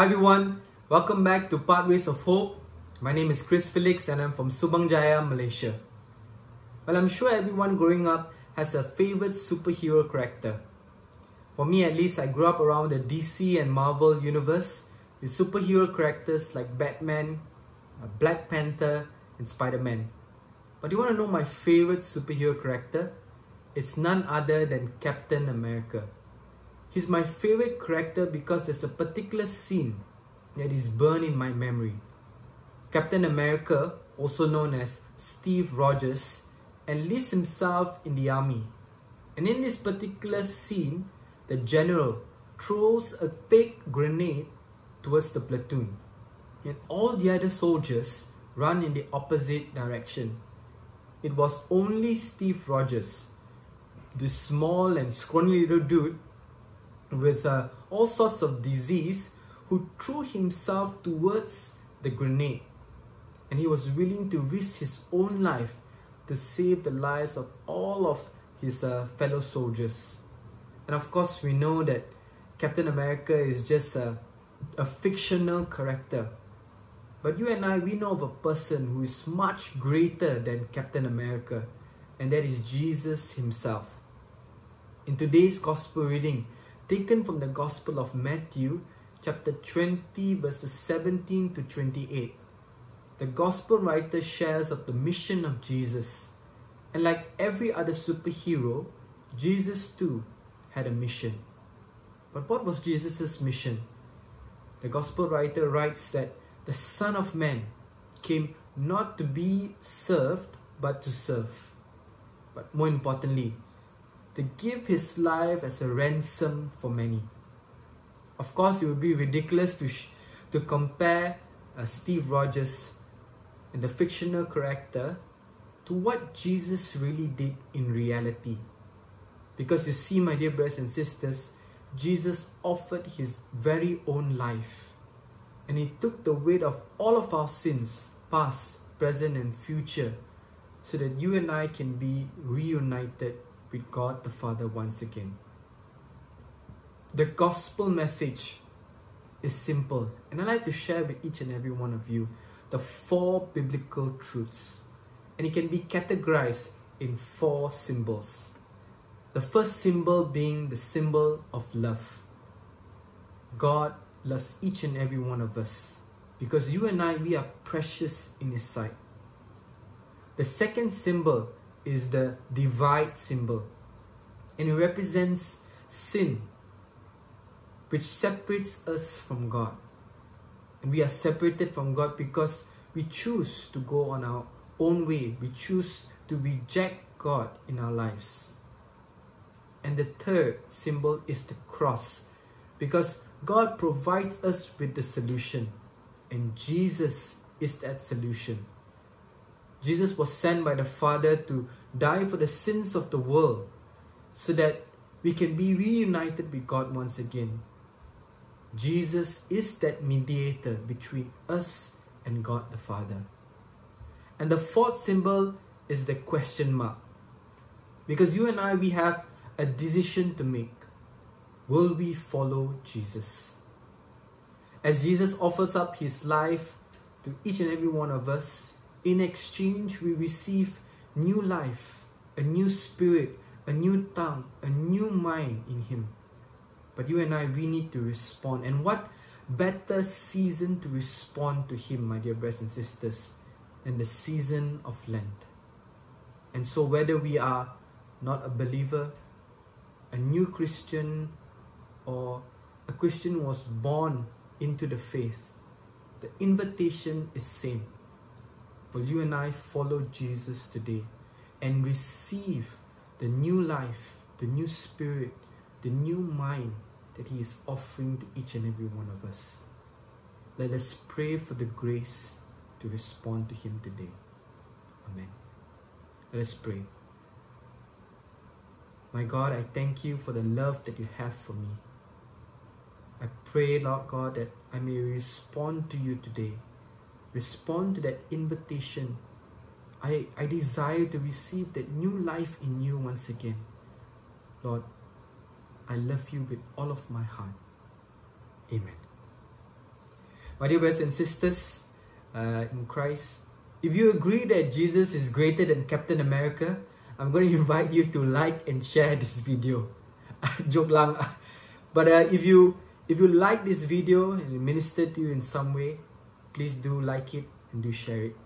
Hi everyone, welcome back to Pathways of Hope. My name is Chris Felix and I'm from Subang Jaya, Malaysia. Well, I'm sure everyone growing up has a favorite superhero character. For me at least, I grew up around the DC and Marvel universe with superhero characters like Batman, uh, Black Panther, and Spider-Man. But you want to know my favorite superhero character? It's none other than Captain America. He's my favorite character because there's a particular scene that is burned in my memory. Captain America, also known as Steve Rogers, enlists himself in the army. And in this particular scene, the general throws a fake grenade towards the platoon. And all the other soldiers run in the opposite direction. It was only Steve Rogers, this small and scrawny little dude with uh, all sorts of disease who threw himself towards the grenade and he was willing to risk his own life to save the lives of all of his uh, fellow soldiers. And of course, we know that Captain America is just a, a fictional character. But you and I, we know of a person who is much greater than Captain America, and that is Jesus himself. In today's gospel reading, taken from the Gospel of Matthew, chapter 20, verses 17 to 28. The Gospel writer shares of the mission of Jesus. And like every other superhero, Jesus too had a mission. But what was Jesus' mission? The Gospel writer writes that the Son of Man came not to be served, but to serve. But more importantly, to give his life as a ransom for many. Of course, it would be ridiculous to, to compare uh, Steve Rogers and the fictional character to what Jesus really did in reality. Because you see, my dear brothers and sisters, Jesus offered his very own life and he took the weight of all of our sins, past, present, and future, so that you and I can be reunited with God the Father once again. The gospel message is simple, and I'd like to share with each and every one of you the four biblical truths, and it can be categorized in four symbols. The first symbol being the symbol of love. God loves each and every one of us because you and I, we are precious in His sight. The second symbol is the divide symbol. And it represents sin which separates us from God. And we are separated from God because we choose to go on our own way. We choose to reject God in our lives. And the third symbol is the cross because God provides us with the solution. And Jesus is that solution Jesus was sent by the Father to die for the sins of the world so that we can be reunited with God once again. Jesus is that mediator between us and God the Father. And the fourth symbol is the question mark. Because you and I, we have a decision to make. Will we follow Jesus? As Jesus offers up his life to each and every one of us, in exchange, we receive new life, a new spirit, a new tongue, a new mind in Him. But you and I, we need to respond. And what better season to respond to Him, my dear brothers and sisters, than the season of Lent? And so, whether we are not a believer, a new Christian, or a Christian was born into the faith, the invitation is same Will you and I follow Jesus today and receive the new life, the new spirit, the new mind that He is offering to each and every one of us? Let us pray for the grace to respond to Him today. Amen. Let us pray. My God, I thank you for the love that you have for me. I pray, Lord God, that I may respond to you today respond to that invitation. I, I desire to receive that new life in you once again. Lord, I love you with all of my heart. Amen. My dear brothers and sisters uh, in Christ, if you agree that Jesus is greater than Captain America, I'm going to invite you to like and share this video. Joke lang. But uh, if you if you like this video and it ministered to you in some way, please do like it and do share it.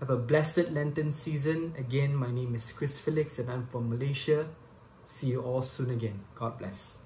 Have a blessed Lenten season. Again, my name is Chris Felix and I'm from Malaysia. See you all soon again. God bless.